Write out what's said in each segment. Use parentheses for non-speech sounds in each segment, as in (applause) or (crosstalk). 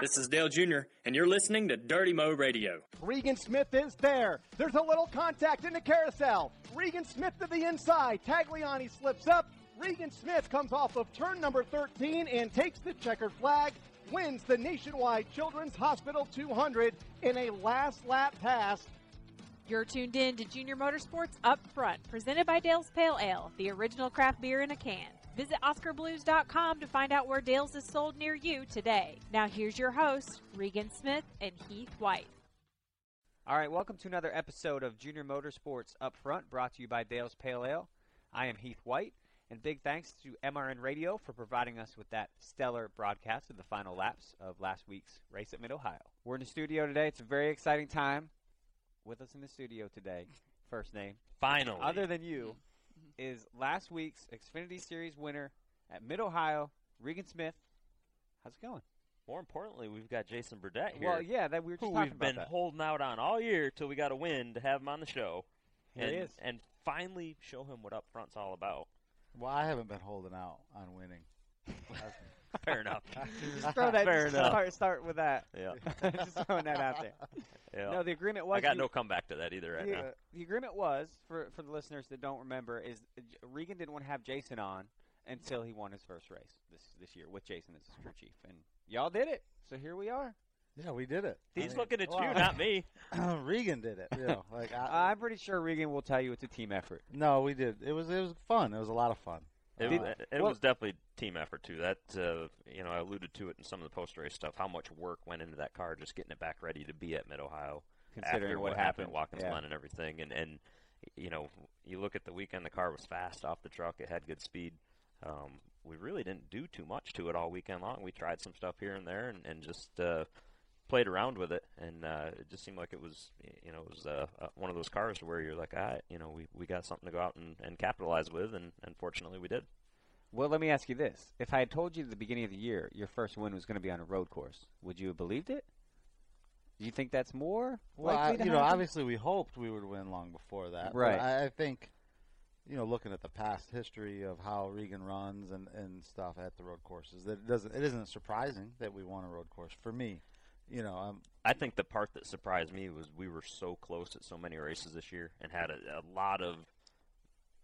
This is Dale Jr., and you're listening to Dirty Mo Radio. Regan Smith is there. There's a little contact in the carousel. Regan Smith to the inside. Tagliani slips up. Regan Smith comes off of turn number 13 and takes the checkered flag, wins the Nationwide Children's Hospital 200 in a last lap pass. You're tuned in to Junior Motorsports Up Front, presented by Dale's Pale Ale, the original craft beer in a can. Visit OskarBlues.com to find out where Dale's is sold near you today. Now here's your host, Regan Smith and Heath White. All right, welcome to another episode of Junior Motorsports Up Front, brought to you by Dale's Pale Ale. I am Heath White, and big thanks to MRN Radio for providing us with that stellar broadcast of the final laps of last week's race at Mid Ohio. We're in the studio today. It's a very exciting time. With us in the studio today, first name, Finally. other than you, is last week's Xfinity Series winner at Mid Ohio, Regan Smith. How's it going? More importantly, we've got Jason Burdett here. Well, yeah, that we were just who talking we've about been that. holding out on all year till we got a win to have him on the show. Here and, he is. And finally show him what up front's all about. Well, I haven't been holding out on winning. (laughs) Fair enough. (laughs) Just throw that. Fair just enough. Start, start with that. Yeah. (laughs) just throwing that out there. Yeah. No, the agreement was. I got you- no comeback to that either right the, now. the agreement was for for the listeners that don't remember is Regan didn't want to have Jason on until he won his first race this this year with Jason as his crew chief, and y'all did it. So here we are. Yeah, we did it. I He's mean, looking at you, not me. (laughs) Regan did it. You know, like I, I'm pretty sure Regan will tell you it's a team effort. no, we did. It was it was fun. It was a lot of fun. It, Uh, it, it well- was definitely team effort too. That uh, you know, I alluded to it in some of the post race stuff. How much work went into that car, just getting it back ready to be at Mid Ohio. Considering after what what happened, at Watkins yeah. Glen and everything, and and you know, you look at the weekend. The car was fast off the truck. It had good speed. Um, we really didn't do too much to it all weekend long. We tried some stuff here and there, and, and just uh, played around with it, and uh, it just seemed like it was, you know, it was uh, uh, one of those cars where you're like, ah, you know, we we got something to go out and, and capitalize with, and, and fortunately we did. Well, let me ask you this: If I had told you at the beginning of the year your first win was going to be on a road course, would you have believed it? Do you think that's more Well, I, likely to you know, obviously we hoped we would win long before that. but Right. I, I think, you know, looking at the past history of how Regan runs and, and stuff at the road courses, that it doesn't it isn't surprising that we won a road course for me. You know, um, I think the part that surprised me was we were so close at so many races this year and had a, a lot of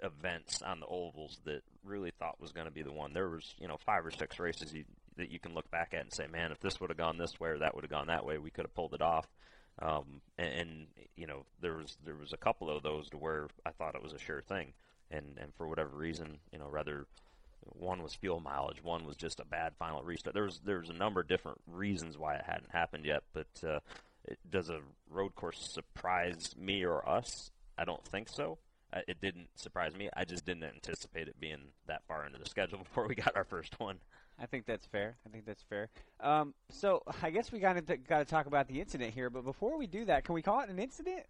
events on the ovals that really thought was going to be the one. There was, you know, five or six races you, that you can look back at and say, man, if this would have gone this way or that would have gone that way, we could have pulled it off. Um, and, and you know, there was there was a couple of those to where I thought it was a sure thing, and and for whatever reason, you know, rather one was fuel mileage, one was just a bad final restart. There was a number of different reasons why it hadn't happened yet, but uh, it, does a road course surprise me or us? I don't think so. Uh, it didn't surprise me. I just didn't anticipate it being that far into the schedule (laughs) before we got our first one. I think that's fair. I think that's fair. Um, so I guess we got to got to talk about the incident here. But before we do that, can we call it an incident?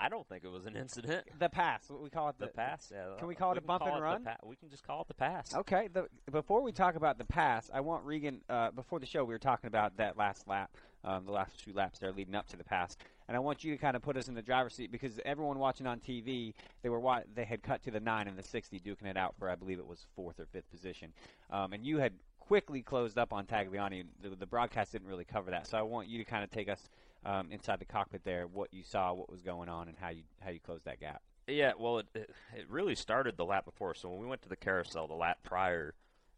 I don't think it was an incident. The pass. What we call it The pass. Yeah, Can we call it a bump and the run? pa- we can just call it the pass. Okay. The, before we talk about the pass, I want Regan. Uh, before the show, we were talking about that last lap, um, the last two laps there leading up to the pass, and I want you to kind of put us in the driver's seat because everyone watching on TV, they were wa- they had cut to the nine and the sixty, duking it out for I believe it was fourth or fifth position, um, and you had quickly closed up on Tagliani. The, the broadcast didn't really cover that, so I want you to kind of take us um, inside the cockpit there, what you saw, what was going on, and how you how you closed that gap. Yeah, well, it, it really started the lap before. So when we went to the carousel, the lap prior,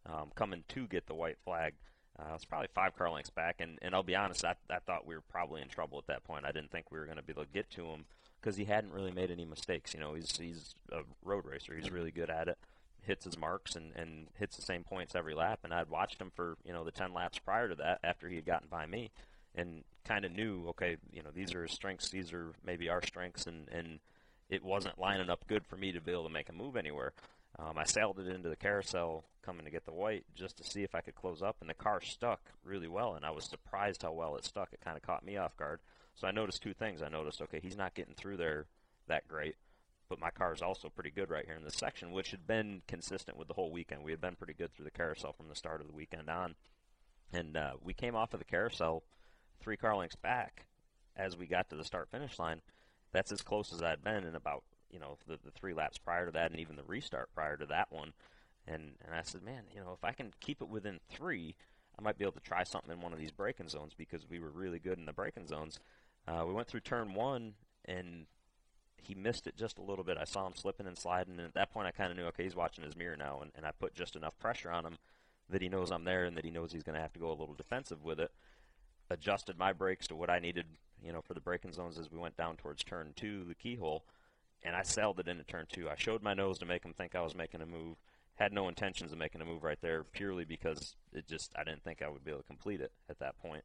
um, coming to get the white flag, uh, was probably five car lengths back. And, and I'll be honest, I, I thought we were probably in trouble at that point. I didn't think we were going to be able to get to him because he hadn't really made any mistakes. You know, he's he's a road racer. He's really good at it. Hits his marks and, and hits the same points every lap. And I'd watched him for you know the ten laps prior to that after he had gotten by me, and kind of knew okay, you know these are his strengths. These are maybe our strengths, and and it wasn't lining up good for me to be able to make a move anywhere. Um, I sailed it into the carousel coming to get the white just to see if I could close up, and the car stuck really well, and I was surprised how well it stuck. It kind of caught me off guard. So I noticed two things. I noticed, okay, he's not getting through there that great, but my car is also pretty good right here in this section, which had been consistent with the whole weekend. We had been pretty good through the carousel from the start of the weekend on, and uh, we came off of the carousel three car lengths back as we got to the start finish line. That's as close as I'd been in about you know the, the three laps prior to that, and even the restart prior to that one. And and I said, man, you know, if I can keep it within three, I might be able to try something in one of these braking zones because we were really good in the braking zones. Uh, we went through turn one, and he missed it just a little bit. I saw him slipping and sliding, and at that point, I kind of knew, okay, he's watching his mirror now, and, and I put just enough pressure on him that he knows I'm there and that he knows he's going to have to go a little defensive with it. Adjusted my brakes to what I needed, you know, for the braking zones as we went down towards turn two, the keyhole, and I sailed it into turn two. I showed my nose to make him think I was making a move. Had no intentions of making a move right there, purely because it just I didn't think I would be able to complete it at that point.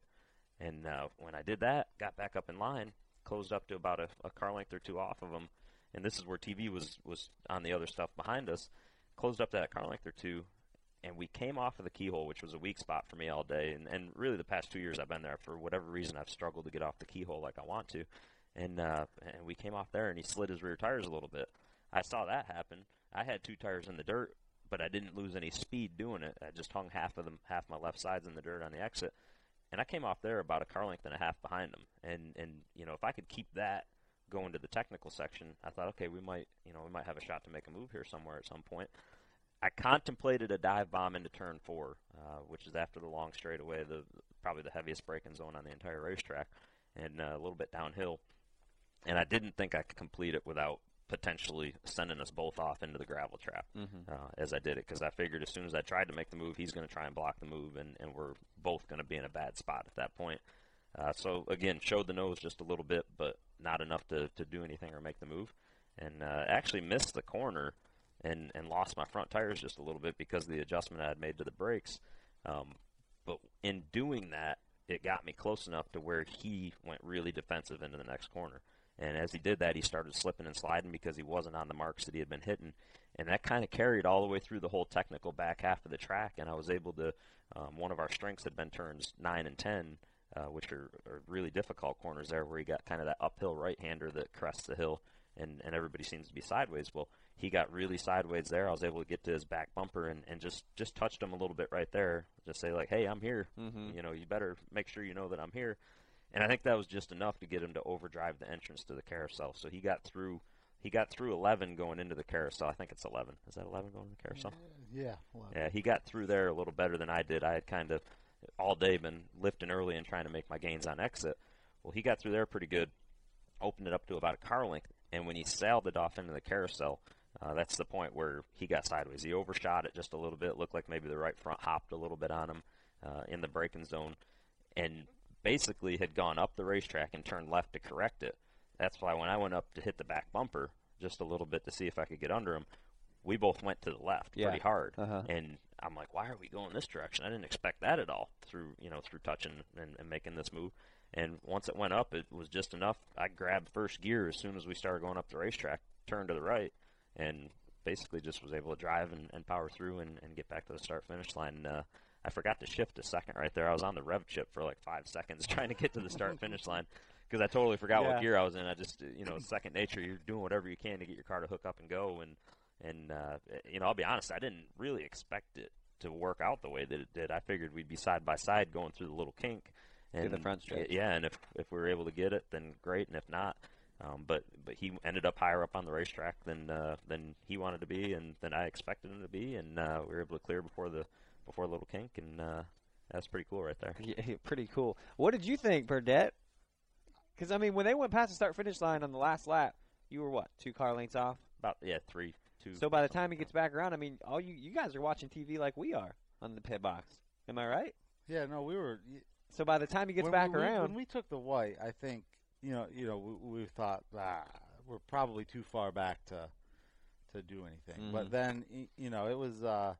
And uh, when I did that, got back up in line, closed up to about a, a car length or two off of him, and this is where TV was was on the other stuff behind us. Closed up that car length or two, and we came off of the keyhole, which was a weak spot for me all day. And, and really, the past two years I've been there for whatever reason I've struggled to get off the keyhole like I want to, and uh, and we came off there, and he slid his rear tires a little bit. I saw that happen. I had two tires in the dirt, but I didn't lose any speed doing it. I just hung half of them, half my left sides in the dirt on the exit, and I came off there about a car length and a half behind him. And and you know if I could keep that going to the technical section, I thought, okay, we might you know we might have a shot to make a move here somewhere at some point. I contemplated a dive bomb into turn four, uh, which is after the long straightaway, the probably the heaviest braking zone on the entire racetrack, and uh, a little bit downhill. And I didn't think I could complete it without potentially sending us both off into the gravel trap Mm-hmm. uh, as I did it because I figured as soon as I tried to make the move, he's going to try and block the move, and, and we're both going to be in a bad spot at that point. Uh, so again, showed the nose just a little bit, but not enough to, to do anything or make the move, and uh, actually missed the corner and and lost my front tires just a little bit because of the adjustment I had made to the brakes. Um, but in doing that, it got me close enough to where he went really defensive into the next corner. And as he did that, he started slipping and sliding because he wasn't on the marks that he had been hitting. And that kind of carried all the way through the whole technical back half of the track. And I was able to, um, one of our strengths had been turns 9 and 10, uh, which are, are really difficult corners there where he got kind of that uphill right hander that crests the hill and, and everybody seems to be sideways. Well, he got really sideways there. I was able to get to his back bumper and, and just, just touched him a little bit right there. Just say, like, hey, I'm here. Mhm. You know, you better make sure you know that I'm here. And I think that was just enough to get him to overdrive the entrance to the carousel. So he got through. He got through 11 going into the carousel. I think it's 11. Is that 11 going to the carousel? Yeah. Well, Yeah, he got through there a little better than I did. I had kind of all day been lifting early and trying to make my gains on exit. Well, he got through there pretty good, opened it up to about a car length, and when he sailed it off into the carousel, uh, that's the point where he got sideways. He overshot it just a little bit. Looked like maybe the right front hopped a little bit on him uh, in the braking zone, and basically had gone up the racetrack and turned left to correct it. That's why when I went up to hit the back bumper just a little bit to see if I could get under him, we both went to the left Yeah. pretty hard. Uh-huh. And I'm like, why are we going this direction? I didn't expect that at all through you know through touching and, and making this move. And once it went up, it was just enough. I grabbed first gear as soon as we started going up the racetrack, turned to the right, and basically just was able to drive and, and power through and, and get back to the start finish line. Uh, I forgot to shift a second right there. I was on the rev chip for like five seconds (laughs) trying to get to the start finish (laughs) line because I totally forgot Yeah. what gear I was in. I just, you know, second nature. You're doing whatever you can to get your car to hook up and go. And and uh, you know, I'll be honest, I didn't really expect it to work out the way that it did. I figured we'd be side by side going through the little kink. And the front stretch. Yeah, and if if we were able to get it, then great. And if not, um, but but he ended up higher up on the racetrack than uh, than he wanted to be, and than I expected him to be, and uh, we were able to clear before the before the little kink, and uh, that's pretty cool right there. (laughs) Yeah, pretty cool. What did you think, Burdett? Because I mean, when they went past the start finish line on the last lap, you were what two car lengths off. About yeah, three, two. So by the time he gets back around, I mean, all you you guys are watching TV like we are on the pit box. Am I right? yeah. No, we were. So by the time he gets when back we, around, when we took the white, I think you know, you know, we, we thought ah, we're probably too far back to to do anything. Mhm. But then, you know, it was uh,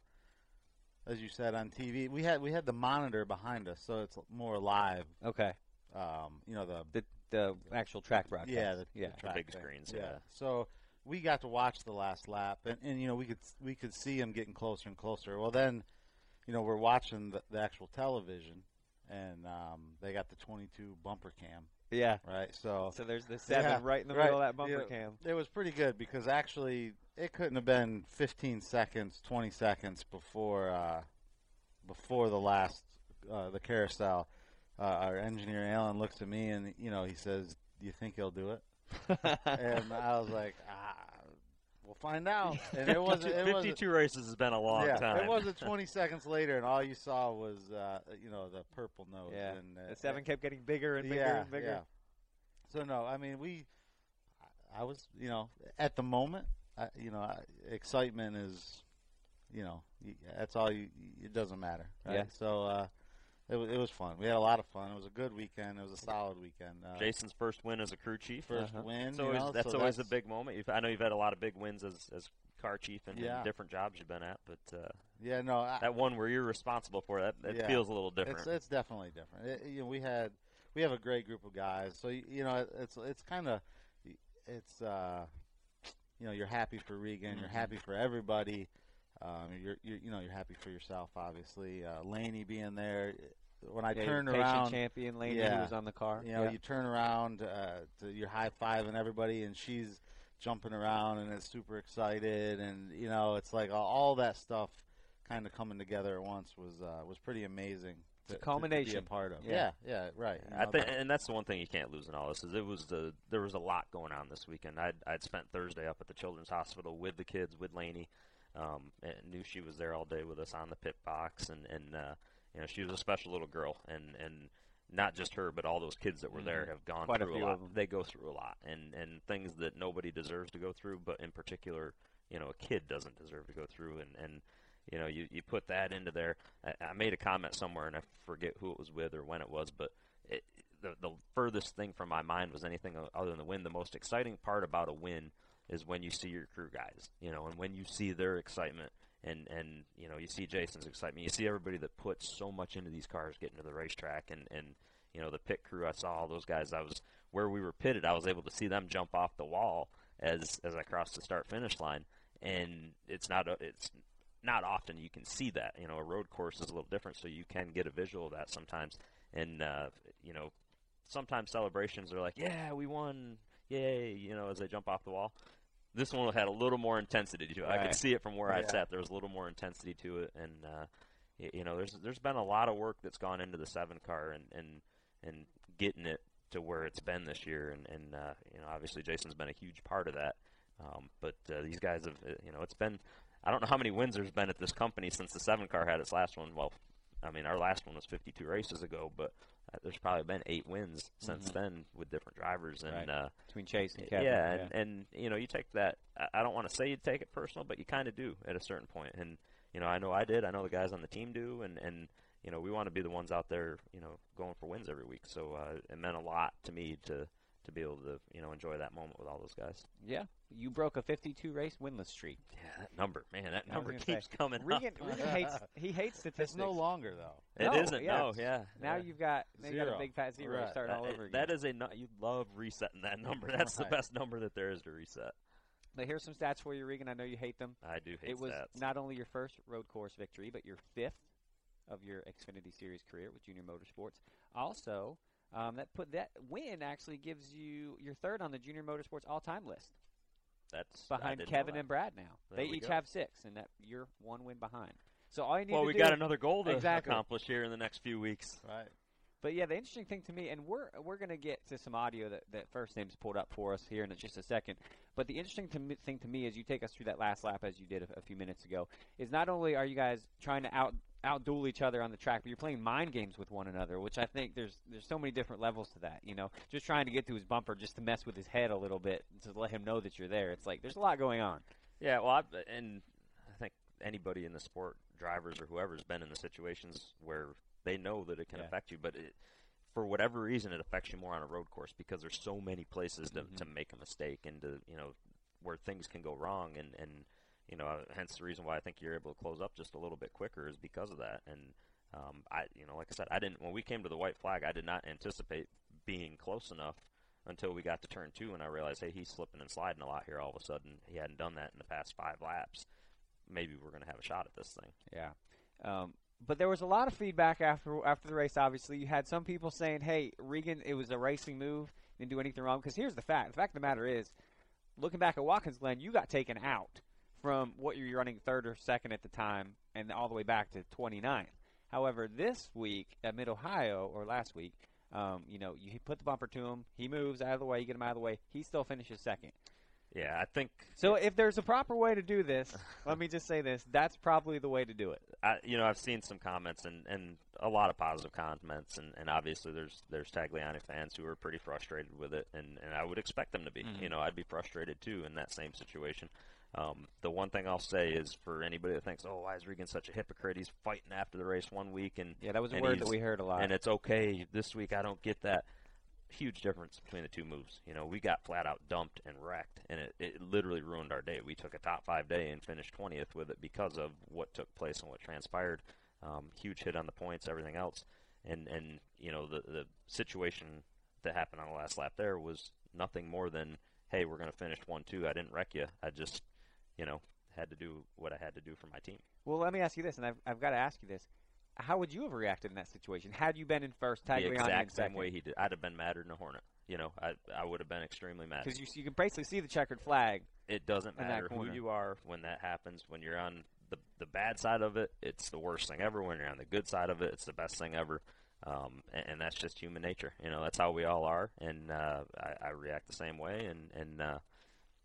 as you said on TV. We had we had the monitor behind us, so it's more live. okay, Um, you know, the the the actual track broadcast. yeah, the, yeah. the track big thing. screens, Yeah. yeah. So we got to watch the last lap, and, and you know, we could we could see him getting closer and closer. Well, then, you know, we're watching the, the actual television, and um, they got the 22 bumper cam, yeah. right? So So there's the seven Yeah, right in the right. middle of that bumper Yeah. cam. It was pretty good because actually it couldn't have been 15 seconds, 20 seconds before uh, before the last uh, the carousel. Uh, our engineer Alan looks at me and you know he says, "Do you think he'll do it?" (laughs) and I was like, We'll find out. (laughs) And it wasn't. It wasn't 52 races has been a long yeah, time. it wasn't (laughs) 20 seconds later, and all you saw was, uh, you know, the purple nose. Yeah. And, uh, The seven kept getting bigger and bigger yeah, and bigger. Yeah. So no, I mean we. I- I was, you know, at the moment, I, you know, I, excitement is, you know, that's all you. It doesn't matter. Right? Yeah. So uh, it was it was fun. We had a lot of fun. It was a good weekend. It was a solid weekend. Uh, Jason's first win as a crew chief. 1st Uh-huh. win. That's you always, know, that's so always a big moment. You've, I know you've had a lot of big wins as, as car chief and, Yeah. different jobs you've been at, but uh, Yeah, no, I, that one where you're responsible for that, that Yeah. feels a little different. It's it's definitely different. It, you know, we had we have a great group of guys, so you, you know it, it's it's kind of it's uh you know you're happy for Regan, Mm-hmm. you're happy for everybody. Um, you're, you're you know you're happy for yourself, obviously. Uh, Laney being there, when I Yeah, turn patient around, champion lady Yeah. who was on the car. you know, yeah. you turn around, uh, to, you're high fiving everybody, and she's jumping around and is super excited, and you know, it's like all, all that stuff kind of coming together at once was uh, was pretty amazing. It's a to- to- culmination. To be a part of. Yeah. Yeah, yeah, right. you I think, and that's the one thing you can't lose in all this is it was the there was a lot going on this weekend. I'd I'd spent Thursday up at the Children's Hospital with the kids with Laney, um, and knew she was there all day with us on the pit box, and and uh, you know she was a special little girl, and and not just her, but all those kids that were there have gone Mm-hmm. Quite a lot. They go through a lot, and and things that nobody deserves to go through, but in particular, you know, a kid doesn't deserve to go through, and and you know, you, you put that into there. I, I made a comment somewhere, and I forget who it was with or when it was, but it, the the furthest thing from my mind was anything other than the win. The most exciting part about a win is when you see your crew guys, you know, and when you see their excitement, and and you know, you see Jason's excitement, you see everybody that puts so much into these cars getting to the racetrack, and and you know, the pit crew. I saw all those guys. I was where we were pitted. I was able to see them jump off the wall as as I crossed the start finish line, and it's not a, it's not often you can see that. You know, a road course is a little different, so you can get a visual of that sometimes. And uh, you know, sometimes celebrations are like, "Yeah, we won, yay!" You know, as I jump off the wall. This one had a little more intensity to it. I could see it from where I sat. There was a little more intensity to it, and uh, y- you know, there's there's been a lot of work that's gone into the seven car and and and getting it to where it's been this year. And and uh, you know, obviously Jason's been a huge part of that. Um, but uh, these guys have, uh, you know, it's been I don't know how many wins there's been at this company since the seven car had its last one. Well, I mean, our last one was 52 races ago, but there's probably been eight wins since then with different drivers. And Right. uh, between Chase and Kevin. yeah, and, and you know, you take that. I- I don't want to say you take it personal, but you kind of do at a certain point. And you know, I know I did. I know the guys on the team do. And and you know, we want to be the ones out there, you know, going for wins every week. So uh, it meant a lot to me to to be able to you know enjoy that moment with all those guys. yeah, you broke a 52 race winless streak. Yeah, that number, man, that I number keeps say, coming. up. Regan, Regan hates he hates statistics. (laughs) it's no longer though. It No, not yeah. No, yeah. Now yeah. you've got now you got a big fat zero Right. starting all over again. that is a nu- you love resetting that number. That's the best number that there is to reset. But here's some stats for you, Regan. I know you hate them. I do hate it was stats. not only your first road course victory, but your fifth of your Xfinity Series career with Junior Motorsports. Also, um, that put that win actually gives you your third on the Junior Motorsports all-time list, That's behind Kevin and Brad. Now There they each go. have six, and that you're one win behind. So all you need to do is. Well, to we do got another goal to Exactly. accomplish here in the next few weeks. Right. But yeah, the interesting thing to me, and we're we're gonna get to some audio that that first name's pulled up for us here in just a second. But the interesting to me, thing to me is you take us through that last lap as you did a, a few minutes ago. Is not only are you guys trying to out outduel each other on the track, but you're playing mind games with one another, which I think there's there's so many different levels to that. You know, just trying to get to his bumper just to mess with his head a little bit to let him know that you're there. It's like there's a lot going on. Yeah, well, I've, and I think anybody in the sport, drivers or whoever's been in the situations where they know that it can Yeah. affect you, but it, for whatever reason, it affects you more on a road course because there's so many places to, mm-hmm. to make a mistake and to you know where things can go wrong, and and you know hence the reason why I think you're able to close up just a little bit quicker is because of that. And um, I, you know, like I said, I didn't when we came to the white flag, I did not anticipate being close enough until we got to turn two, and I realized, hey, he's slipping and sliding a lot here. All of a sudden, he hadn't done that in the past five laps. Maybe we're going to have a shot at this thing. Yeah. Um, but there was a lot of feedback after after the race. Obviously, you had some people saying, "Hey, Regan, it was a racing move. Didn't do anything wrong." Because here's the fact: the fact of the matter is, looking back at Watkins Glen, you got taken out from what you're running third or second at the time, and all the way back to 29th. However, this week at Mid Ohio or last week, um, you know, you put the bumper to him. He moves out of the way. You get him out of the way. He still finishes second. Yeah, I think So if there's a proper way to do this, (laughs) let me just say this: that's probably the way to do it. I, you know, I've seen some comments and, and a lot of positive comments, and, and obviously there's there's Tagliani fans who are pretty frustrated with it, and, and I would expect them to be. Mhm. You know, I'd be frustrated too in that same situation. Um, the one thing I'll say is for anybody that thinks, oh, why is Regan such a hypocrite? He's fighting after the race one week, and Yeah, that was a word that we heard a lot. and it's okay this week. I don't get that. Huge difference between the two moves. You know, we got flat out dumped and wrecked, and it, it literally ruined our day. We took a top five day and finished 20th with it because of what took place and what transpired. Um, huge hit on the points, everything else, and and you know the the situation that happened on the last lap there was nothing more than hey, we're going to finish one two. I didn't wreck you. I just you know had to do what I had to do for my team. well, let me ask you this, and I've, I've got to ask you this: How would you have reacted in that situation had you been in first, the Tagliani in exact same second? way he did. I'd have been madder than a hornet. You know, I I would have been extremely mad. Because you, you can basically see the checkered flag. it doesn't matter who you are when that happens. When you're on the the bad side of it, it's the worst thing ever. When you're on the good side of it, it's the best thing ever. Um, and, and that's just human nature. You know, that's how we all are. And uh, I, I react the same way. And and uh,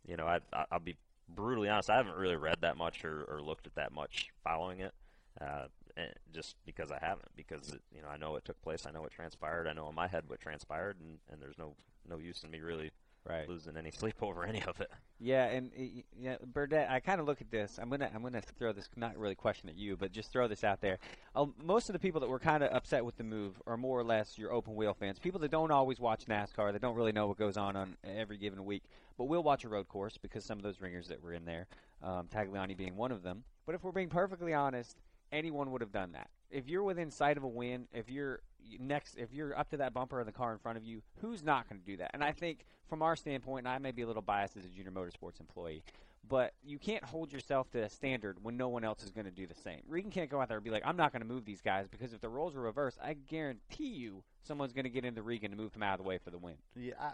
you know, I, I I'll be brutally honest. I haven't really read that much or, or looked at that much following it. Uh, and just because I haven't, because it, you know I know it took place, I know it transpired, I know in my head what transpired, and, and there's no no use in me really Right. losing any (laughs) sleep over any of it. Yeah, and uh, yeah, Burdett. I kind of look at this. I'm gonna I'm gonna throw this not really question at you, but just throw this out there. Uh, most of the people that were kind of upset with the move are more or less your open wheel fans, people that don't always watch NASCAR, that don't really know what goes on on every given week, but will watch a road course because some of those ringers that were in there, um, Tagliani being one of them. But if we're being perfectly honest, anyone would have done that. If you're within sight of a win, if you're next, if you're up to that bumper in the car in front of you, who's not going to do that? And I think from our standpoint, and I may be a little biased as a junior motorsports employee, but you can't hold yourself to a standard when no one else is going to do the same. Regan can't go out there and be like, I'm not going to move these guys because if the roles are reversed, I guarantee you someone's going to get into Regan to move him out of the way for the win. Yeah, I-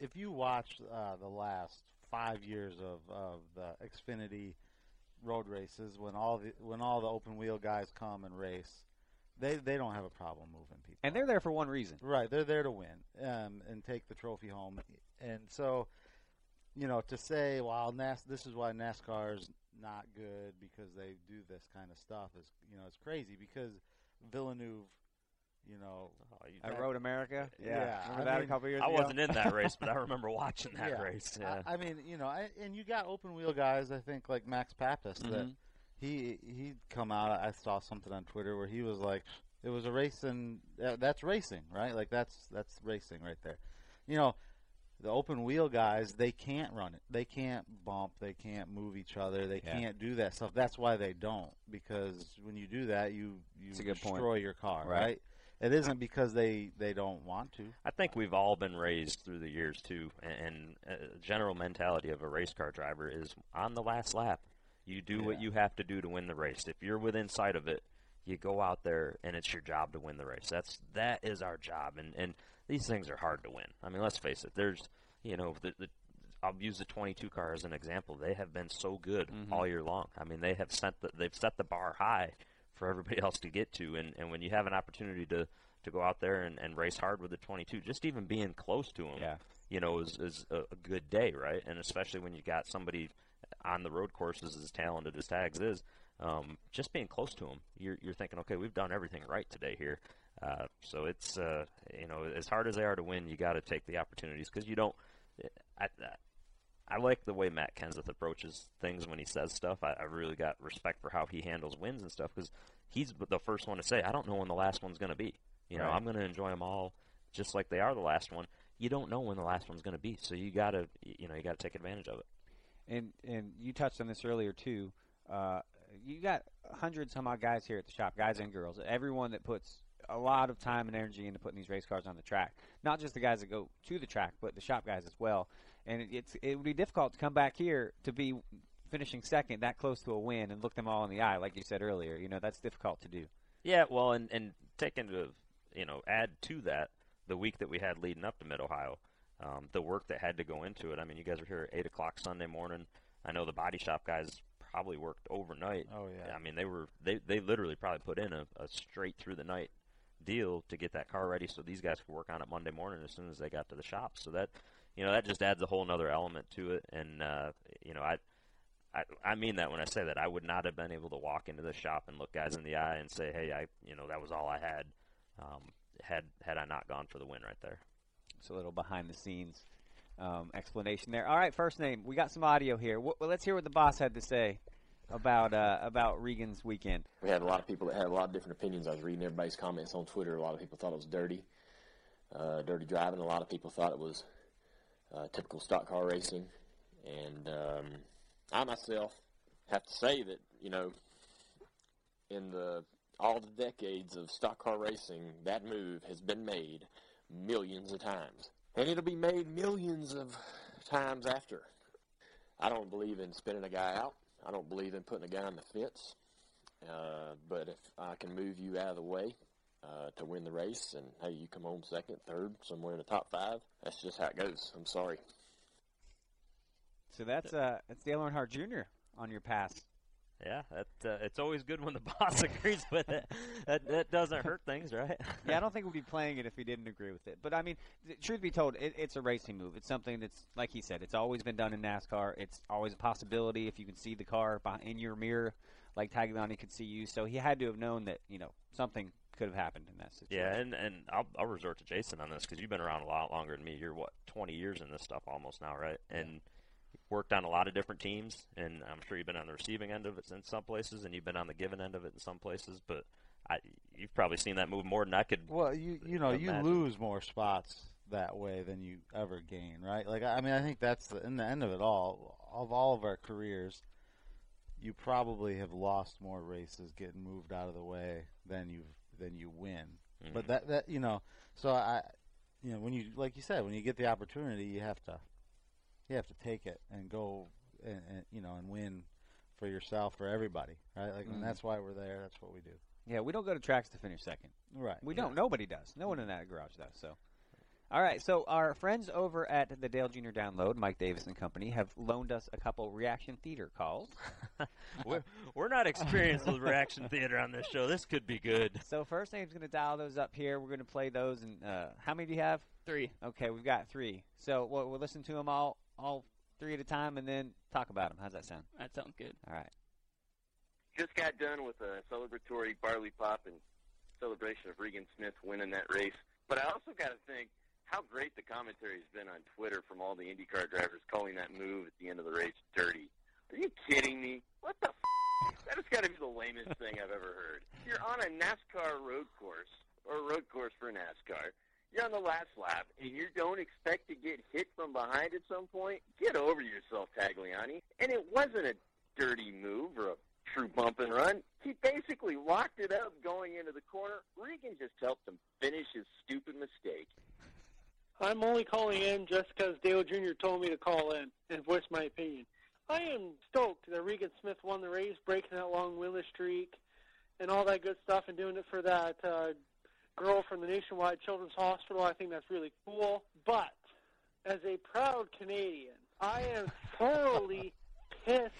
if you watch uh, the last five years of, of the Xfinity road races, when all the when all the open wheel guys come and race, they they don't have a problem moving people. And they're there for one reason. Right, they're there to win um, and take the trophy home. And so, you know, to say, "Well, NAS, this is why NASCAR's not good because they do this kind of stuff," is you know, it's crazy because Villeneuve, you know, Oh, you- I Road America. Yeah, Remember I that mean, a couple years I ago? wasn't in that (laughs) race, but I remember watching that Yeah. race. Yeah. I, I mean, you know, I, and you got open wheel guys. I think like Max Papis that He he'd come out. I saw something on Twitter where he was like, "It was a race, and uh, that's racing, right? Like that's that's racing right there." You know, the open wheel guys they can't run it. They can't bump. They can't move each other. They Yeah. can't do that stuff. That's why they don't because when you do that, you you good point. destroy your car, Right. right? It isn't because they they don't want to. I think we've all been raised through the years too, and, and uh, general mentality of a race car driver is on the last lap, you do what you have to do to win the race. If you're within sight of it, you go out there and it's your job to win the race. That's that is our job, and and these things are hard to win. I mean, let's face it. There's you know the, the I'll use the 22 car as an example. They have been so good Mhm. all year long. I mean, they have set the, they've set the bar high for everybody (laughs) else to get to, and, and when you have an opportunity to, to go out there and, and race hard with the 22, just even being close to them, Yeah. you know, is, is a, a good day, right? And especially when you got somebody on the road courses as talented as Tags is, um, just being close to him, you're, you're thinking, okay, we've done everything right today here. Uh, so it's, uh, you know, as hard as they are to win, you got to take the opportunities because you don't. I, I, I like the way Matt Kenseth approaches things when he says stuff. I, I really got respect for how he handles wins and stuff because he's the first one to say, "I don't know when the last one's going to be. You know, Right. I'm going to enjoy them all just like they are the last one. You don't know when the last one's going to be, so you got to, you know, you got to take advantage of it." And and you touched on this earlier too. Uh, you got hundreds some odd guys here at the shop, guys and girls. Everyone that puts a lot of time and energy into putting these race cars on the track. Not just the guys that go to the track, but the shop guys as well. And it, it's it would be difficult to come back here to be finishing second, that close to a win, and look them all in the eye, like you said earlier. You know that's difficult to do. Yeah, well, and and take into you know add to that the week that we had leading up to Mid Ohio, um, the work that had to go into it. I mean, you guys were here at eight o'clock Sunday morning. I know the body shop guys probably worked overnight. Oh yeah. I mean, they were they they literally probably put in a, a straight through the night deal to get that car ready so these guys could work on it Monday morning as soon as they got to the shop. So that you know that just adds a whole other element to it. And uh, you know, I, I I mean that when I say that I would not have been able to walk into the shop and look guys in the eye and say, hey, I you know that was all I had. Um, had had I not gone for the win right there. It's a little behind the scenes um, explanation there. All right, first name. We got some audio here. well, let's hear what the boss had to say about uh, about Regan's weekend. We had a lot of people that had a lot of different opinions. I was reading everybody's comments on Twitter. A lot of people thought it was dirty, uh, dirty driving. A lot of people thought it was uh, typical stock car racing. And um, I myself have to say that you know, in the all the decades of stock car racing, that move has been made millions of times. And it'll be made millions of times after. I don't believe in spinning a guy out. I don't believe in putting a guy on the fence. Uh, but if I can move you out of the way uh, to win the race, and hey, you come home second, third, somewhere in the top five, that's just how it goes. I'm sorry. So that's uh, that's Dale Earnhardt Jr. on your pass. Yeah, that, uh, it's always good when the (laughs) boss agrees with it. That, that doesn't hurt things, right? (laughs) yeah, I don't think we'd be playing it if he didn't agree with it. But I mean, th- truth be told, it, it's a racing move. It's something that's, like he said, it's always been done in NASCAR. It's always a possibility if you can see the car in your mirror, like Tagliani could see you. So he had to have known that you know something could have happened in that situation. Yeah, and and I'll, I'll resort to Jason on this because you've been around a lot longer than me. You're what 20 years in this stuff almost now, right? And worked on a lot of different teams, and I'm sure you've been on the receiving end of it in some places, and you've been on the giving end of it in some places. But I, you've probably seen that move more than I could. Well, you you know imagine. you lose more spots that way than you ever gain, right? Like I mean, I think that's the, in the end of it all. Of all of our careers, you probably have lost more races getting moved out of the way than you than you win. Mm-hmm. But that that you know, so I, you know, when you like you said, when you get the opportunity, you have to you have to take it and go and, and you know and win for yourself for everybody, right? Like, Mhm. and that's why we're there. That's what we do. Yeah, we don't go to tracks to finish second. Right. We don't. Nobody does. No one in that garage does. So, all right. So our friends over at the Dale Jr. Download, Mike Davis and company, have loaned us a couple reaction theater calls. (laughs) we're, we're not experienced with reaction theater on this show. This could be good. So first name's going to dial those up here. We're going to play those. And uh, how many do you have? Three. Okay, we've got three. So we'll, we'll listen to them all, all three at a time, and then talk about them. How's that sound? That sounds good. All right. just got done with a celebratory barley pop and celebration of Regan Smith winning that race. But I also got to think how great the commentary has been on Twitter from all the IndyCar drivers calling that move at the end of the race dirty. Are you kidding me? What the f- That has got to be the lamest thing I've ever heard. You're on a NASCAR road course, or a road course for NASCAR. You're on the last lap, and you don't expect to get hit from behind at some point? Get over yourself, Tagliani. And it wasn't a dirty move or a true bump and run. He basically locked it up going into the corner. Regan just helped him finish his stupid mistake. I'm only calling in just because Dale Jr. told me to call in and voice my opinion. I am stoked that Regan Smith won the race, breaking that long winless streak, and all that good stuff, and doing it for that uh, girl from the Nationwide Children's Hospital. I think that's really cool. But as a proud Canadian, I am thoroughly (laughs) pissed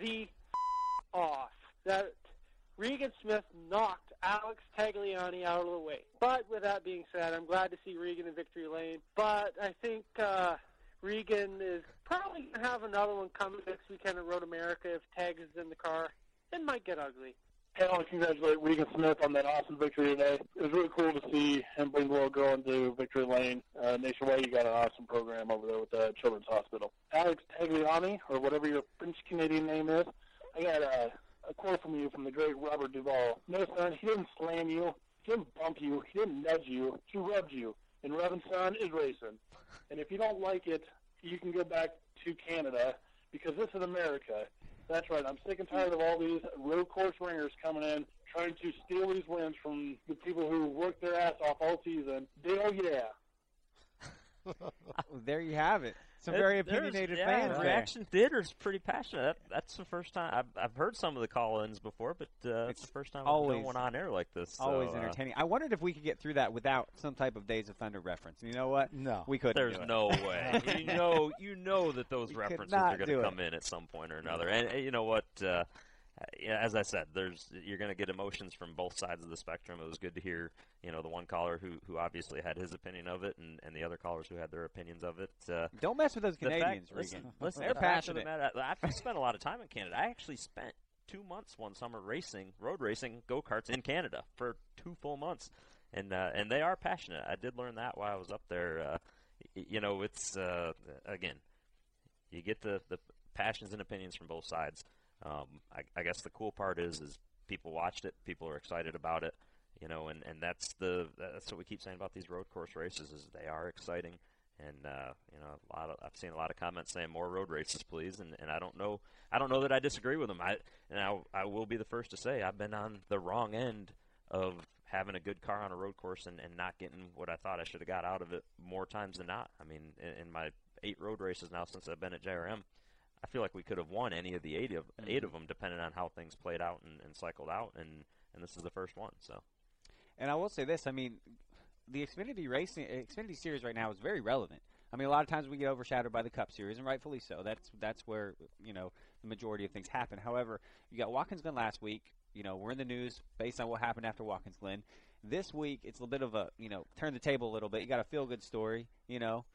the off that Regan Smith knocked Alex Tagliani out of the way. But with that being said, I'm glad to see Regan in victory lane. But I think uh, Regan is probably going to have another one coming next weekend at Road America if Tags is in the car. It might get ugly. Hey, I want to congratulate Regan Smith on that awesome victory today. It was really cool to see him bring the little girl into victory lane. Uh, Nationwide, you got an awesome program over there with the Children's Hospital. Alex Tagliani, or whatever your French Canadian name is, I got a, a quote from you from the great Robert Duvall. No, son, he didn't slam you, he didn't bump you, he didn't nudge you, he rubbed you. And rubbing, son, is racing. And if you don't like it, you can go back to Canada because this is America. That's right. I'm sick and tired of all these road course ringers coming in trying to steal these wins from the people who worked their ass off all season. Dale, yeah. (laughs) there you have it. Some It- very opinionated yeah, fans. there. Reaction theater's pretty passionate. That, that's the first time I've, I've heard some of the call-ins before, but uh, it's the first time I've always- done one on air like this. so, Always uh, entertaining. I wondered if we could get through that without some type of Days of Thunder reference. You know what? No, we couldn't. There's do it. no (laughs) way. you know, you know that those We references are going do to it. come in at some point or another. And, and you know what? Uh, uh, yeah, as I said, there's you're going to get emotions from both sides of the spectrum. It was good to hear, you know, the one caller who who obviously had his opinion of it, and, and the other callers who had their opinions of it. Uh, Don't mess with those the fact- Canadians, listen, Regan. listen, They're the fact of the passionate. matter- I've spent a lot of time in Canada. I actually spent two months one summer racing, road racing go karts in Canada for two full months, and uh, and they are passionate. I did learn that while I was up there. Uh, you know, it's uh, again, you get the the passions and opinions from both sides. Um, I, I guess the cool part is is people watched it, people are excited about it, you know, and, and that's the that's what we keep saying about these road course races is they are exciting, and uh, you know a lot of I've seen a lot of comments saying more road races, please, and, and I don't know I don't know that I disagree with them. I and I, I will be the first to say I've been on the wrong end of having a good car on a road course and, and not getting what I thought I should have got out of it more times than not. I mean, in, in my eight road races now since I've been at JRM, I feel like we could have won any of the eight of eight mm-hmm. of them, depending on how things played out and, and cycled out. And and this is the first one, so And I will say this: I mean, the Xfinity racing, Xfinity Series right now is very relevant. I mean, a lot of times we get overshadowed by the Cup Series, and rightfully so. That's that's where you know the majority of things happen. However, you got Watkins Glen last week. You know, we're in the news based on what happened after Watkins Glen. This week, it's a bit of a you know turn the table a little bit. You got a feel good story. You know,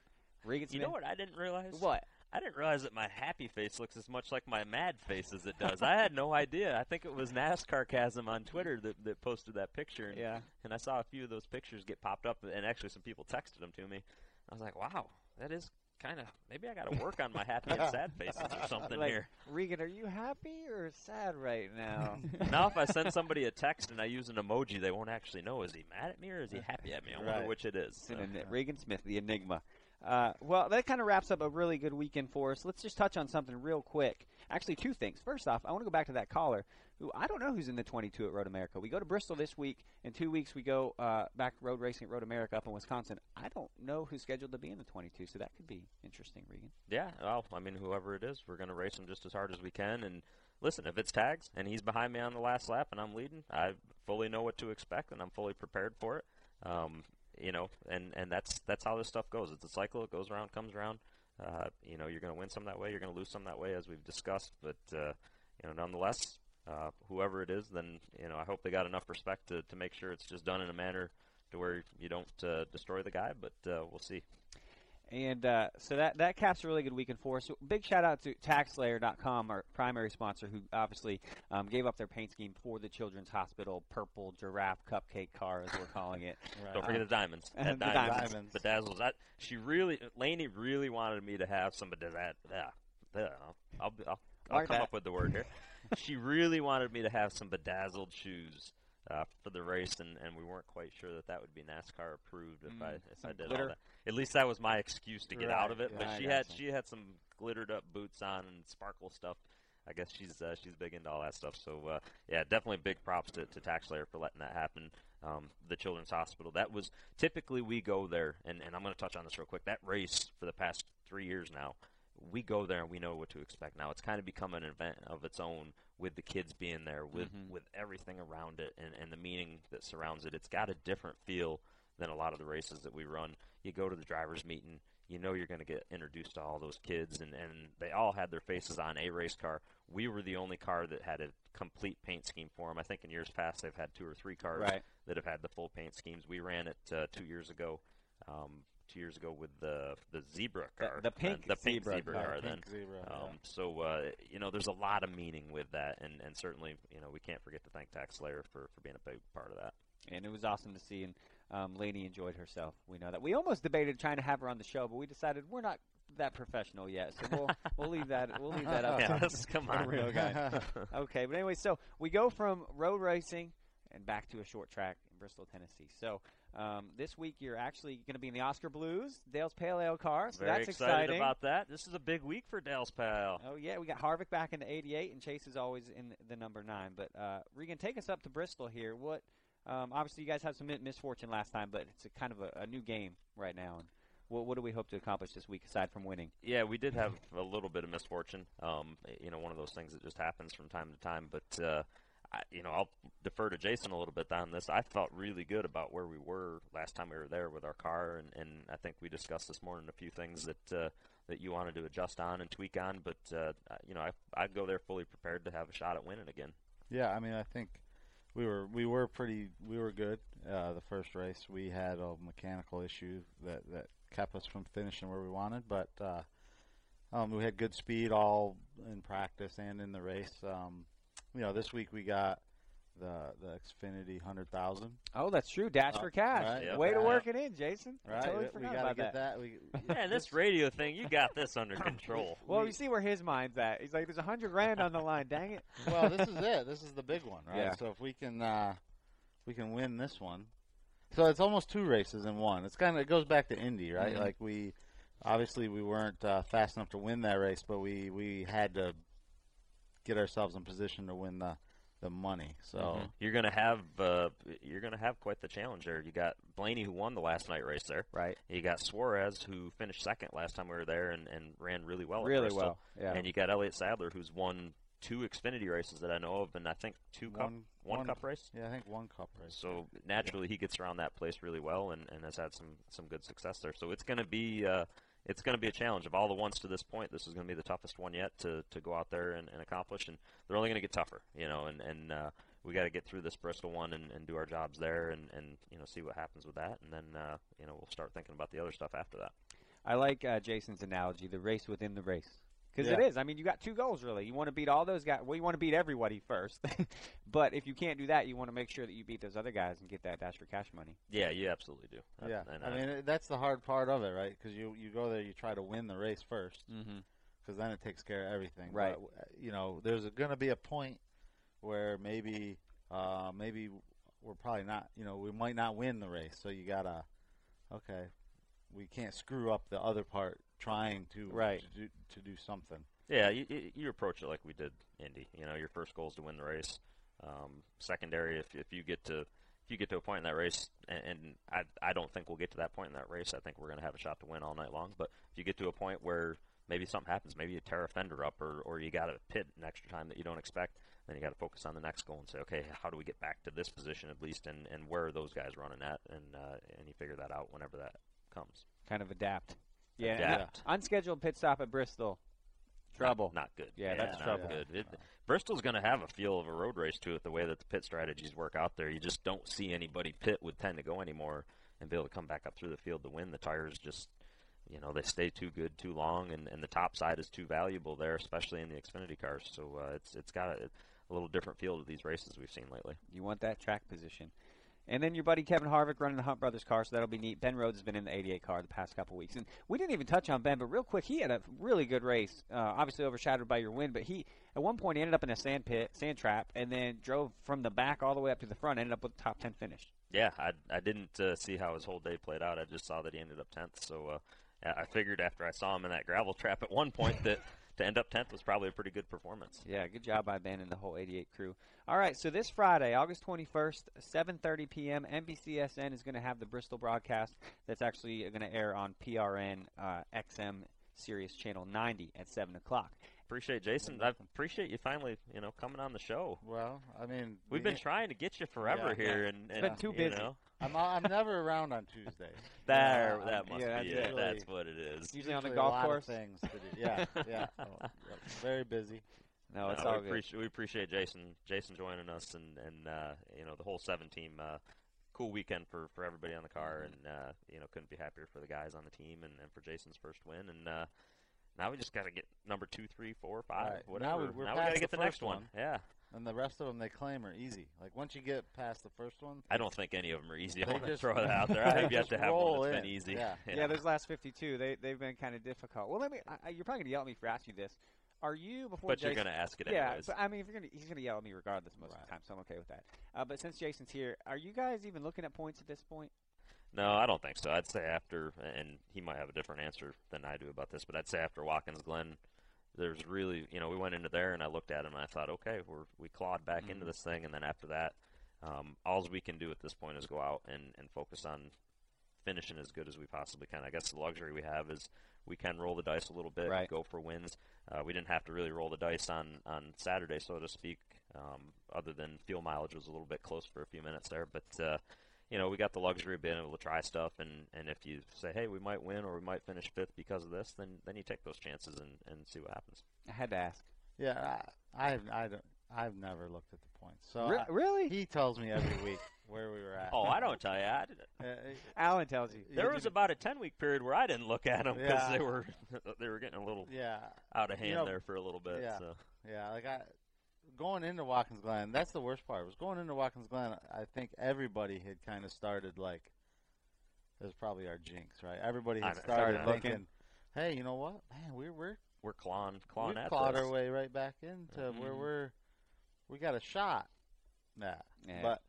Regan you know what I didn't realize? What? I didn't realize that my happy face looks as much like my mad face as it does. I had no (laughs) idea. I think it was NASCARcasm on Twitter that, that posted that picture. And, Yeah. And I saw a few of those pictures get popped up, and actually some people texted them to me. I was like, wow, that is kind of. Maybe I got to work on my happy and sad faces or something like, here. Regan, are you happy or sad right now? (laughs) now, if I send somebody a text and I use an emoji, they won't actually know is he mad at me or is he uh, happy at me. I wonder which it is. It's an Regan Smith, the Enigma. Uh, well, that kind of wraps up a really good weekend for us. Let's just touch on something real quick. Actually, two things. First off, I want to go back to that caller who I don't know who's in the 22 at Road America. We go to Bristol this week. In two weeks, we go uh, back road racing at Road America up in Wisconsin. I don't know who's scheduled to be in the 22, so that could be interesting, Regan. Yeah, well, I mean, whoever it is, we're going to race him just as hard as we can. And listen, if it's tags and he's behind me on the last lap and I'm leading, I fully know what to expect and I'm fully prepared for it. Um, you know, and and that's that's how this stuff goes. It's a cycle. It goes around, comes around. Uh, you know, you're going to win some that way. You're going to lose some that way, as we've discussed. But uh, you know, nonetheless, uh, whoever it is, then you know, I hope they got enough respect to to make sure it's just done in a manner to where you don't uh, destroy the guy. But uh, we'll see. And uh, so that that caps a really good weekend for us. So big shout out to TaxSlayer.com, our primary sponsor, who obviously um, gave up their paint scheme for the Children's Hospital Purple Giraffe Cupcake Car, as we're calling it. (laughs) Don't forget the diamonds. And (laughs) That the diamonds. diamonds. Bedazzles. I, she really, Laney really wanted me to have some bedazz. Yeah, yeah. I'll, I'll, I'll, I'll come that. up with the word here. (laughs) she really wanted me to have some bedazzled shoes uh, for the race, and, and we weren't quite sure that that would be NASCAR approved if I Mm, if I did glitter. all that. At least that was my excuse to get Right, out of it. yeah, but I she had gotcha. she had some glittered up boots on and sparkle stuff. I guess she's uh, she's big into all that stuff. So uh, yeah, definitely big props to, to TaxSlayer for letting that happen. Um, the Children's Hospital. That was typically we go there, and, and I'm going to touch on this real quick. That race for the past three years now, we go there and we know what to expect. Now it's kind of become an event of its own with the kids being there, with Mhm. with everything around it, and, and the meaning that surrounds it. It's got a different feel than a lot of the races that we run. You go to the drivers' meeting, you know you're going to get introduced to all those kids, and, and they all had their faces on a race car. We were the only car that had a complete paint scheme for them. I think in years past they've had two or three cars Right. that have had the full paint schemes. We ran it uh, two years ago. Um, two years ago with the the zebra car, the pink the pink zebra zebra, car. car. Then, zebra, um, yeah. so uh, you know, there's a lot of meaning with that, and, and certainly you know we can't forget to thank Tax Slayer for, for being a big part of that. and it was awesome to see. And um, Lainey enjoyed herself. We know that. We almost debated trying to have her on the show, but we decided we're not that professional yet, so we'll (laughs) we'll leave that we'll leave that up. To (laughs) come on. real guy. (laughs) okay, but anyway, so we go from road racing and back to a short track in Bristol, Tennessee. So um, this week you're actually going to be in the Oskar Blues, Dale's Pale Ale car. So Very that's excited exciting. about that. This is a big week for Dale's Pal. Oh yeah, we got Harvick back in the 88, and Chase is always in the number nine. But uh, Regan, take us up to Bristol here. What? Um, obviously, you guys had some misfortune last time, but it's a kind of a, a new game right now. And what, what do we hope to accomplish this week aside from winning? Yeah, we did have a little bit of misfortune. Um, you know, one of those things that just happens from time to time. But uh, I, you know, I'll defer to Jason a little bit on this. I felt really good about where we were last time we were there with our car, and, and I think we discussed this morning a few things that uh, that you wanted to adjust on and tweak on. But uh, you know, I I'd go there fully prepared to have a shot at winning again. Yeah, I mean, I think we were we were pretty we were good. Uh, the first race we had a mechanical issue that that kept us from finishing where we wanted, but uh, um, we had good speed all in practice and in the race. Um, you know, this week we got the the Xfinity hundred thousand. Oh, that's true. Dash Uh, for cash. right, Way to work it in, Jason. I Right, totally we, forgot gotta about get that. that. We, (laughs) (laughs) Man, this radio thing, you got this under (laughs) control. Well, you see where his mind's at. He's like, "There's a hundred grand on the line. Dang it!" well, this is it. This is the big one, right? Yeah. So if we can uh, we can win this one, so it's almost two races in one. It's kind of it goes back to Indy, right? Mhm. Like we obviously we weren't uh, fast enough to win that race, but we we had to get ourselves in position to win the the money. So Mhm. you're gonna have uh, you're gonna have quite the challenge there. You got Blaney who won the last night race there. Right. You got Suarez who finished second last time we were there and, and ran really well. Really well, yeah. And you got Elliott Sadler who's won two Xfinity races that I know of, and I think two cup One- one, one- cup race. yeah, I think one cup race. So naturally he gets around that place really well and, and has had some some good success there. So it's gonna be. Uh, it's going to be a challenge. Of all the ones to this point, this is going to be the toughest one yet to, to go out there and, and accomplish. And they're only going to get tougher, you know. And, and uh, we got to get through this Bristol one and, and do our jobs there, and, and you know see what happens with that. And then uh, you know we'll start thinking about the other stuff after that. I like uh, Jason's analogy, the race within the race. Because Yeah. it is. I mean, you got two goals, really. You want to beat all those guys. Well, you want to beat everybody first. (laughs) but if you can't do that, you want to make sure that you beat those other guys and get that dash for cash money. Yeah, you absolutely do. Yeah, and, I uh, mean that's the hard part of it, right? Because you you go there, you try to win the race first, Mhm. because then it takes care of everything. Right. But, uh, you know, there's going to be a point where maybe uh, maybe we're probably not. You know, we might not win the race, so you gotta okay. We can't screw up the other part trying to Right. to do, to do something. Yeah, you, you- you approach it like we did Indy. You know, your first goal is to win the race. Um, secondary, if, if you get to if you get to a point in that race, and, and I I don't think we'll get to that point in that race. I think we're going to have a shot to win all night long. But if you get to a point where maybe something happens, maybe you tear a fender up, or or you got a pit an extra time that you don't expect, then you got to focus on the next goal and say, okay, how do we get back to this position at least, and, and where are those guys running at, and uh, and you figure that out whenever that comes. Kind of adapt. Yeah. Adapt. Unscheduled pit stop at Bristol. Trouble. Not, not good. Yeah, that's not trouble. good. It, Bristol's going to have a feel of a road race to it, the way that the pit strategies work out there. You just don't see anybody pit with 10 to go anymore and be able to come back up through the field to win. The tires just, you know, they stay too good too long, and, and the top side is too valuable there, especially in the Xfinity cars. So uh, it's it's got a, a little different feel to these races we've seen lately. You want that track position. And then your buddy Kevin Harvick running the Hunt Brothers car, so that'll be neat. Ben Rhodes has been in the 88 car the past couple weeks. And we didn't even touch on Ben, but real quick, he had a really good race, uh, obviously overshadowed by your win, but he, at one point, ended up in a sand pit, sand trap, and then drove from the back all the way up to the front, ended up with a top 10 finish. Yeah, I, I didn't uh, see how his whole day played out. I just saw that he ended up 10th. So uh, I figured after I saw him in that gravel trap at one point that to end up 10th was probably a pretty good performance. Yeah, good job by Ben and the whole 88 crew. All right, so this Friday, August 21st, 7:30 p.m., NBCSN is going to have the Bristol broadcast. That's actually going to air on PRN uh, XM Sirius Channel 90 at 7 o'clock. Appreciate Jason. I appreciate you finally, you know, coming on the show. Well, I mean, We've we- been trying to get you forever Yeah. here, Yeah. and, It's and been too you busy. know. I'm I'm never around on Tuesday. (laughs) There, Yeah, that I'm- must yeah, be that's it. really- That's what it is. Usually on the a golf lot of course. things to do. Yeah, (laughs) yeah. Oh, Very busy. No, it's No, all we good. Appreciate, we appreciate Jason Jason joining us and and uh, you know the whole seven team. Uh, cool weekend for, for everybody on the car, Mm-hmm. and uh, you know couldn't be happier for the guys on the team and, and for Jason's first win. And uh, now we just got to get number two, three, four, five, Right. whatever. Now we- we're now we got to get the the, next one. one. Yeah, And the rest of them they claim are easy. Like once you get past the first one, I don't think any of them are easy. (laughs) I'm gonna just- throw that out there. (laughs) I have yet to have one that's been easy. (laughs) Yeah. Yeah, those last 52, they they've been kind of difficult. Well, let me. I, I- you're probably gonna yell at me for asking this. Are you before? But you're gonna ask it Yeah, anyways. but I mean, if you're gonna, he's gonna yell at me regardless most of the time, so I'm okay with that. Uh, but since Jason's here, are you guys even looking at points at this point? No, I don't think so. I'd say after, and he might have a different answer than I do about this, but I'd say after Watkins Glen, there's really, you know, we went into there and I looked at him and I thought, okay, we're we clawed back into Mhm. this thing, and then after that, um, all we can do at this point is go out and and focus on finishing as good as we possibly can. I guess the luxury we have is we can roll the dice a little bit, Right. go for wins. Uh, we didn't have to really roll the dice on on Saturday, so to speak. Um, other than fuel mileage was a little bit close for a few minutes there, but uh, you know, we got the luxury of being able to try stuff, and, and if you say, hey, we might win or we might finish fifth because of this, then then you take those chances and, and see what happens. I had to ask. Yeah, I, I've I don't, I've never looked at the points. So Re- I- really? he tells me every week where we were at. Oh, I don't tell you. I didn't. (laughs) Uh, Alan tells you. There was about a ten week period where I didn't look at them because Yeah. they were (laughs) they were getting a little yeah, out of hand You know, there for a little bit. yeah. So. yeah. Like I, going into Watkins Glen, that's the worst part. Was going into Watkins Glen. I think everybody had kind of started like. It was probably our jinx, right? Everybody had know, started started thinking, "Hey, you know what, man? We're we're We're clawing clawing we at clawed this. our way right back into where Mhm. we're we got a shot." Nah, Yeah. but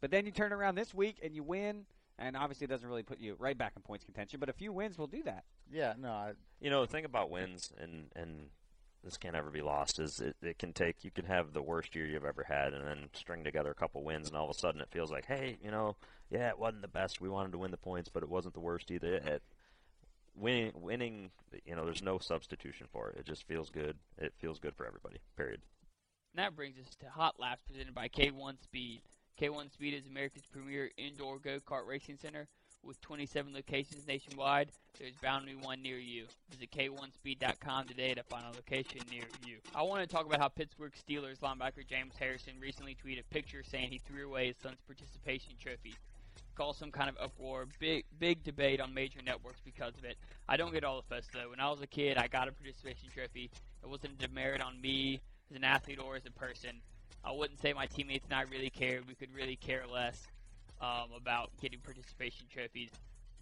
But then you turn around this week and you win, and obviously it doesn't really put you right back in points contention. But a few wins will do that. yeah, no, I, You know, the thing about wins, and and this can't ever be lost, is it, it can take. You can have the worst year you've ever had, and then string together a couple wins, and all of a sudden it feels like, hey, you know, yeah, it wasn't the best. We wanted to win the points, but it wasn't the worst either. It, winning, winning, you know, there's no substitution for it. It just feels good. It feels good for everybody. Period. And that brings us to Hot Laps presented by K1 Speed. K1 Speed is America's premier indoor go-kart racing center with 27 locations nationwide. There's bound to be one near you. Visit K1Speed.com today to find a location near you. I want to talk about how Pittsburgh Steelers linebacker James Harrison recently tweeted a picture saying he threw away his son's participation trophy. Caused some kind of uproar, big big debate on major networks because of it. I don't get all the fuss though. When I was a kid, I got a participation trophy. It wasn't a demerit on me as an athlete or as a person. I wouldn't say my teammates and I really cared. We could really care less um, about getting participation trophies.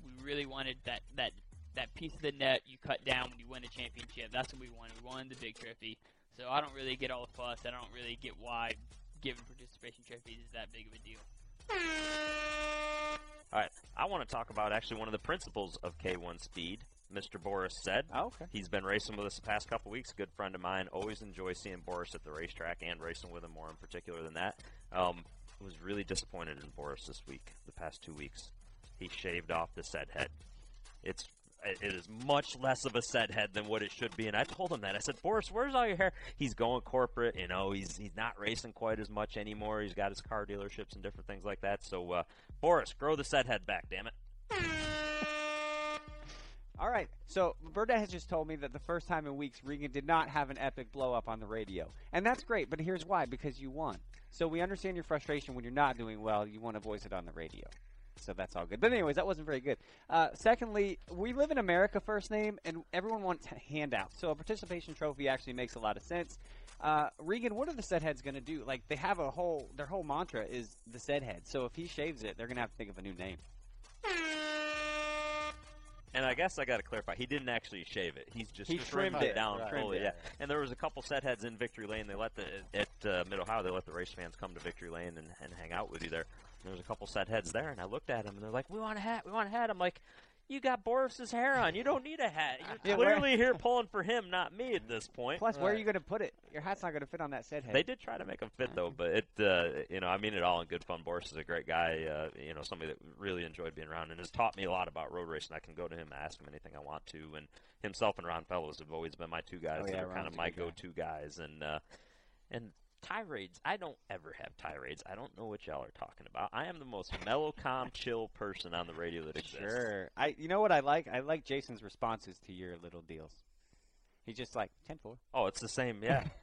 We really wanted that, that that piece of the net you cut down when you win a championship. That's what we wanted. We wanted the big trophy. So I don't really get all the fuss. I don't really get why giving participation trophies is that big of a deal. All right, I want to talk about actually one of the principles of K1 Speed. Mr. Boris Said. Oh, okay. He's been racing with us the past couple weeks. Good friend of mine. Always enjoy seeing Boris at the racetrack and racing with him more in particular than that. Um, was really disappointed in Boris this week. The past two weeks, he shaved off the set head. It's it is much less of a set head than what it should be. And I told him that. I said, Boris, where's all your hair? He's going corporate. You know, he's he's not racing quite as much anymore. He's got his car dealerships and different things like that. So, uh, Boris, grow the set head back. Damn it. All right. So Burdett has just told me that the first time in weeks Regan did not have an epic blow up on the radio, and that's great. But here's why: because you won. So we understand your frustration when you're not doing well. You want to voice it on the radio. So that's all good. But anyways, that wasn't very good. Uh, secondly, we live in America, first name, and everyone wants handouts. So a participation trophy actually makes a lot of sense. Uh, Regan, what are the set heads going to do? Like they have a whole their whole mantra is the set head. So if he shaves it, they're going to have to think of a new name. And I guess I got to clarify. He didn't actually shave it. He's just He trimmed, trimmed it it, down right. fully. Yeah. And there was a couple set heads in Victory Lane. They let the at uh, Mid Ohio. They let the race fans come to Victory Lane and, and hang out with you there. And there was a couple set heads there, and I looked at them, and they're like, "We want a hat. We want a hat." I'm like. You got Boris's hair on. You don't need a hat. You're Yeah, where- clearly here pulling for him, not me at this point. Plus, where are you going to put it? Your hat's not going to fit on that set head. They did try to make him fit though, but it, uh, you know, I mean it all in good fun. Boris is a great guy, uh, you know, somebody that really enjoyed being around and has taught me a lot about road racing. I can go to him and ask him anything I want to, and himself and Ron Fellows have always been my two guys Oh, that yeah, are kind of my go-to guys, and uh, and tirades. I don't ever have tirades. I don't know what y'all are talking about. I am the most mellow, calm, chill person on the radio that exists. Sure. I. You know what I like? I like Jason's responses to your little deals. He's just like ten four. Oh, it's the same. Yeah. (laughs)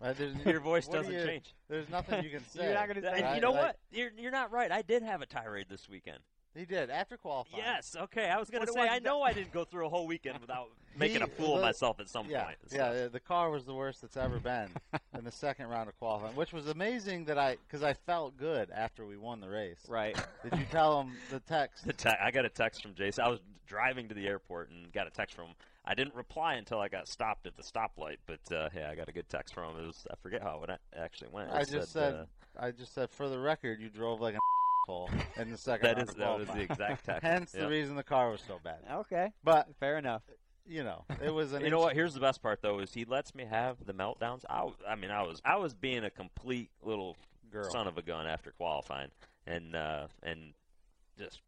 Uh, (laughs) Your voice doesn't you- change. There's nothing you can (laughs) say. You're not gonna say And I- you know like- what? You're you're not right. I did have a tirade this weekend. He did after qualifying. Yes. Okay. I was gonna say I know I didn't go through a whole weekend without making He- a fool of myself at some yeah, point. Yeah, the- the car was the worst that's ever been (laughs) in the second round of qualifying, which was amazing that I because I felt good after we won the race. Right. (laughs) Did you tell him the text? The te- I got a text from Jason. I was driving to the airport and got a text from him. I didn't reply until I got stopped at the stoplight, but uh, yeah, I got a good text from him. It was I forget how it actually went. It I just said, uh, I just said for the record, you drove like an (laughs) asshole in the second That round is- that was the exact text. Hence Yeah. the reason the car was so bad. Okay. But Fair enough. You know, it was an you know what? Here's the best part though: is he lets me have the meltdowns. I, I mean, I was I was being a complete little Girl. son of a gun after qualifying, and uh, and just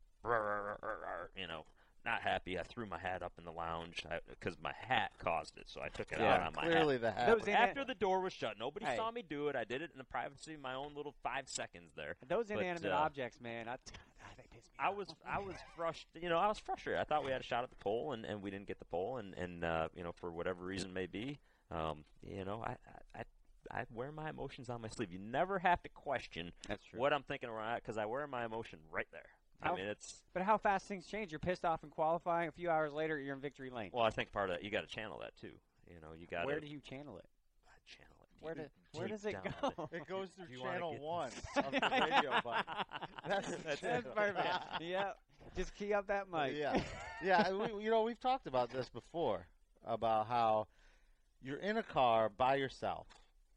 you know not happy. I threw my hat up in the lounge because my hat caused it, so I took it Yeah, out on my clearly hat. the hat. Was- After the door was shut, nobody Hey. saw me do it. I did it in the privacy of my own little five seconds there. Those But, inanimate uh, objects, man. I, (laughs) I was I was frustrated. You know, I was frustrated. I thought we had a shot at the pole, and, and we didn't get the pole, and and uh, you know, for whatever reason may be, um, you know, I, I I wear my emotions on my sleeve. You never have to question what I'm thinking around because I wear my emotion right there. How- I mean, it's But how fast things change. You're pissed off in qualifying. A few hours later, you're in victory lane. well, I think part of that you got to channel that too. You know, you got Where do you channel it? channel it. Where, do, where does it go? (laughs) It goes through Do channel one of the (laughs) radio button. That's, the That's perfect. (laughs) yeah. Just key up that mic. Yeah, yeah. We, you know, we've talked about this before about how you're in a car by yourself.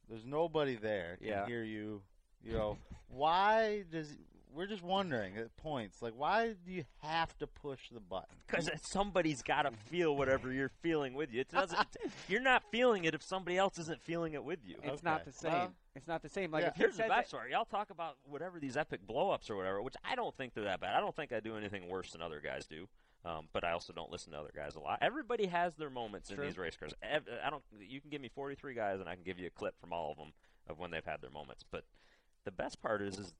There's nobody there to Yeah. hear you. You know, why does? We're just wondering at points like why do you have to push the button? Because somebody's got to feel whatever you're feeling with you. It doesn't. (laughs) you're not feeling it if somebody else isn't feeling it with you. It's not the same. Well, it's not the same. Like yeah. if you Here's the said best that- part. Y'all talk about whatever these epic blowups or whatever, which I don't think they're that bad. I don't think I do anything worse than other guys do. Um, but I also don't listen to other guys a lot. Everybody has their moments in these race cars. I don't. You can give me 43 guys, and I can give you a clip from all of them of when they've had their moments. But the best part is, is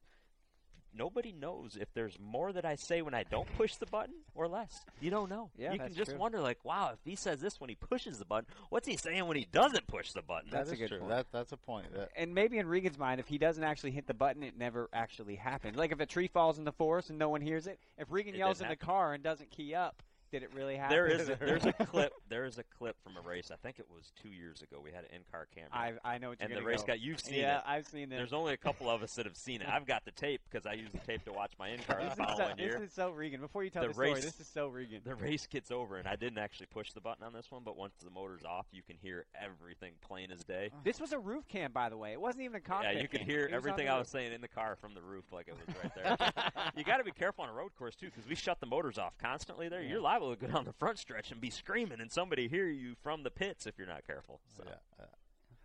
nobody knows if there's more that I say when I don't push the button or less. You don't know. Yeah, you can just true. wonder, like, wow, if he says this when he pushes the button, what's he saying when he doesn't push the button? That's That a good true. point. That that's a point. That, and maybe in Regan's mind, if he doesn't actually hit the button, it never actually happened. Like if a tree falls in the forest and no one hears it, if Regan It yells in didn't the car and doesn't key up, did it really happen? There is a, (laughs) there's a clip. There is a clip from a race. I think it was two years ago. We had an in-car camera. I I know what you're and the race go. got you've seen it. yeah, it. I've seen it. There's only a couple of us that have seen it. I've got the tape because I use the tape to watch my in-car the is so, following year. this is so Regan. Before you tell The the, story, race- this is so Regan. The race gets over, and I didn't actually push the button on this one, but once the motor's off, you can hear everything plain as day. (sighs) This was a roof cam, by the way. It wasn't even a cockpit. Yeah, you could hear It was on everything I was saying in the car from the roof, like it was right there. (laughs) you got to be careful on a road course too, because we shut the motors off constantly. There, you're liable to go down the front stretch and be screaming, and somebody hear you from the pits if you're not careful. So. yeah, yeah.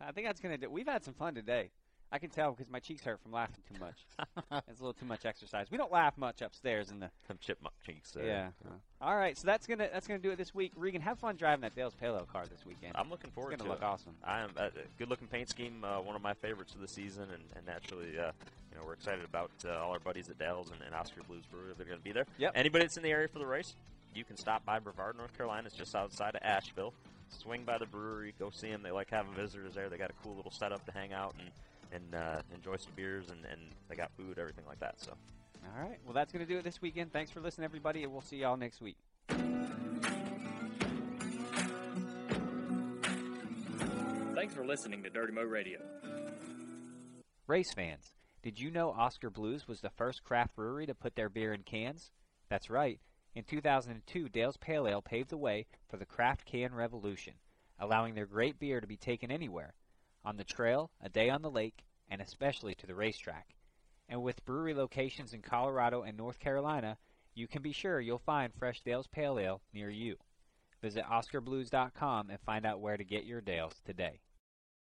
I think that's gonna do. We've had some fun today. I can tell because my cheeks hurt from laughing too much. (laughs) it's a little too much exercise. We don't laugh much upstairs in the. (laughs) Some chipmunk cheeks. There. Yeah. All right, so that's gonna that's gonna do it this week. Regan, have fun driving that Dale's Pale Ale car this weekend. I'm looking forward to it. it's gonna look it. awesome. I am uh, good looking paint scheme, uh, one of my favorites of the season, and, and naturally, uh, you know, we're excited about uh, all our buddies at Dale's and, and Oskar Blues Brewery. They're going to be there. Yep. Anybody that's in the area for the race, you can stop by Brevard, North Carolina. It's just outside of Asheville. Swing by the brewery, go see them. They like having visitors there. They got a cool little setup to hang out and and uh, enjoy some beers, and, and they got food, everything like that. So. All right, well that's gonna do it this weekend. Thanks for listening, everybody, and we'll see y'all next week. Thanks for listening to Dirty Mo Radio. Race fans, did you know Oskar Blues was the first craft brewery to put their beer in cans? That's right. In 2002, Dale's Pale Ale paved the way for the craft can revolution, allowing their great beer to be taken anywhere on the trail, a day on the lake, and especially to the racetrack. And with brewery locations in Colorado and North Carolina, you can be sure you'll find fresh Dale's Pale Ale near you. Visit OskarBlues.com and find out where to get your Dales today.